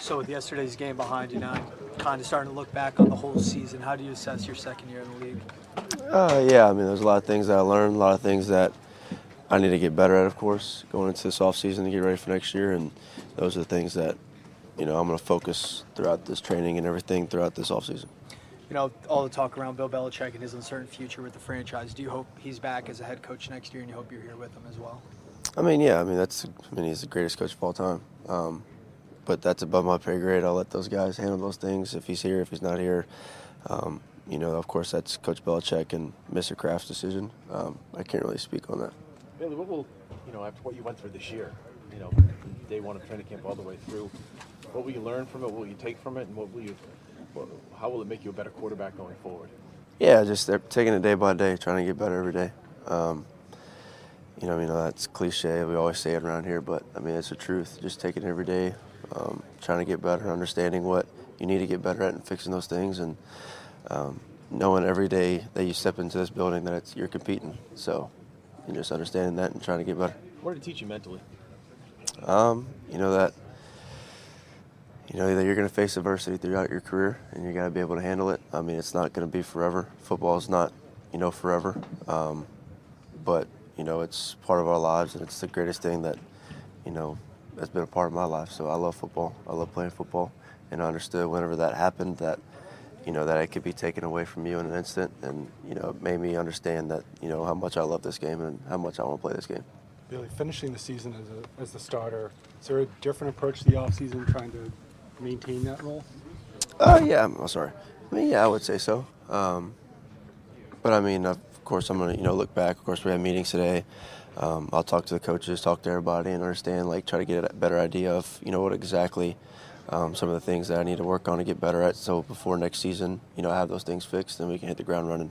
So with yesterday's game behind you now, kind of starting to look back on the whole season, how do you assess your second year in the league? Uh, yeah, I mean, there's a lot of things that I learned, a lot of things that I need to get better at, of course, going into this off season to get ready for next year, and those are the things that you know I'm going to focus throughout this training and everything throughout this off season. You know, all the talk around Bill Belichick and his uncertain future with the franchise. Do you hope he's back as a head coach next year, and you hope you're here with him as well? I mean, yeah, I mean that's I mean he's the greatest coach of all time. Um, but that's above my pay grade. I'll let those guys handle those things. If he's here, if he's not here, um, you know, of course that's Coach Belichick and Mr. Kraft's decision. Um, I can't really speak on that. Bailey, what will you know after what you went through this year? You know, day one of training camp all the way through. What will you learn from it? What will you take from it? And what will you? What, how will it make you a better quarterback going forward? Yeah, just they're taking it day by day, trying to get better every day. Um, you know, I mean, that's cliche. We always say it around here, but I mean, it's the truth. Just taking it every day, um, trying to get better, understanding what you need to get better at, and fixing those things, and um, knowing every day that you step into this building that it's, you're competing. So, and just understanding that and trying to get better. What did it teach you mentally? Um, you know that you know that you're going to face adversity throughout your career, and you got to be able to handle it. I mean, it's not going to be forever. Football is not, you know, forever. Um, but you know, it's part of our lives, and it's the greatest thing that, you know, has been a part of my life. So I love football. I love playing football, and I understood whenever that happened that, you know, that it could be taken away from you in an instant, and you know, it made me understand that, you know, how much I love this game and how much I want to play this game. Billy, finishing the season as, a, as the starter, is there a different approach to the offseason trying to maintain that role? Oh, uh, yeah. I'm sorry. I mean, yeah, I would say so. Um, but I mean, of course, I'm going to, you know, look back. Of course, we had meetings today. Um, I'll talk to the coaches, talk to everybody, and understand, like, try to get a better idea of, you know, what exactly um, some of the things that I need to work on to get better at. So before next season, you know, I have those things fixed, then we can hit the ground running.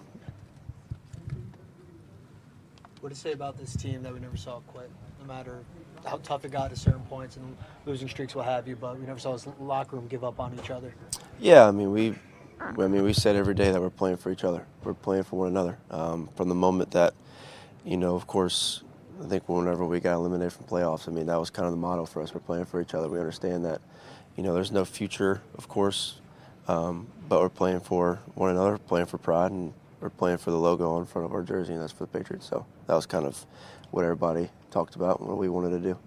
What do you say about this team that we never saw quit? No matter how tough it got at certain points and losing streaks, what have you, but we never saw this locker room give up on each other. Yeah, I mean we, I mean we said every day that we're playing for each other. We're playing for one another. Um, from the moment that, you know, of course, I think whenever we got eliminated from playoffs, I mean that was kind of the motto for us. We're playing for each other. We understand that, you know, there's no future, of course, um, but we're playing for one another, playing for pride, and we're playing for the logo on front of our jersey, and that's for the Patriots. So that was kind of what everybody talked about and what we wanted to do.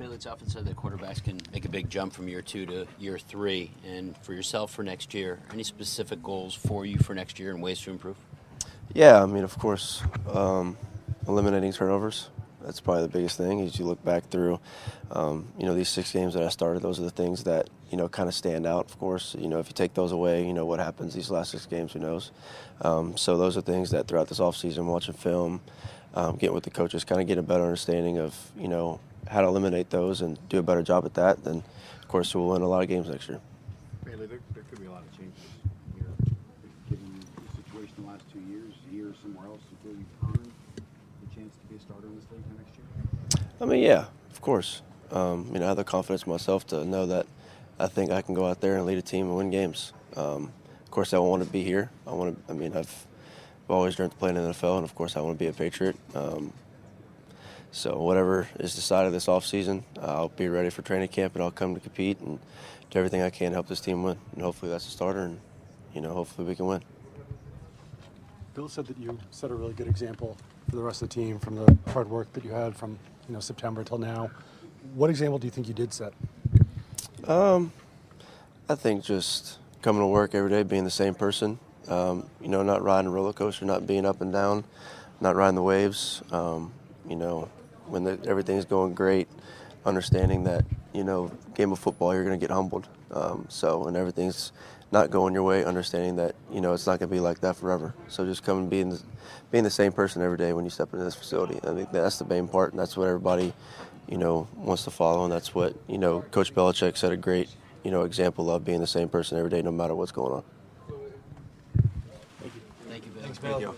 It's often said that quarterbacks can make a big jump from year two to year three. And for yourself for next year, any specific goals for you for next year and ways to improve? Yeah, I mean, of course, um, eliminating turnovers that's probably the biggest thing. As you look back through, um, you know, these six games that I started, those are the things that you know kind of stand out. Of course, you know, if you take those away, you know what happens these last six games. Who knows? Um, so those are things that throughout this offseason, watching film, um, getting with the coaches, kind of get a better understanding of you know how to eliminate those and do a better job at that. Then, of course, we'll win a lot of games next year. Bailey, there, there could be a lot of changes here, given the situation the last two years, here somewhere else, you've earned the chance to be a starter in this league next year. I mean, yeah, of course. Um, you know, I have the confidence myself to know that I think I can go out there and lead a team and win games. Um, of course, I want to be here. I want to. I mean, I've, always dreamt of playing in the NFL, and of course, I want to be a Patriot. Um, so whatever is decided this offseason, uh, I'll be ready for training camp, and I'll come to compete and do everything I can to help this team win. And hopefully, that's a starter, and you know, hopefully, we can win. Bill said that you set a really good example for the rest of the team from the hard work that you had from you know September till now. What example do you think you did set? Um, I think just coming to work every day, being the same person. Um, you know, not riding a roller coaster, not being up and down, not riding the waves. Um, you know, when the, everything's going great, understanding that you know, game of football, you're going to get humbled. Um, so when everything's not going your way, understanding that you know it's not going to be like that forever. So just come and being the, being the same person every day when you step into this facility. I think that's the main part, and that's what everybody you know wants to follow, and that's what you know Coach Belichick set a great you know example of being the same person every day, no matter what's going on. Thank you. Thank you, Thanks, Bill.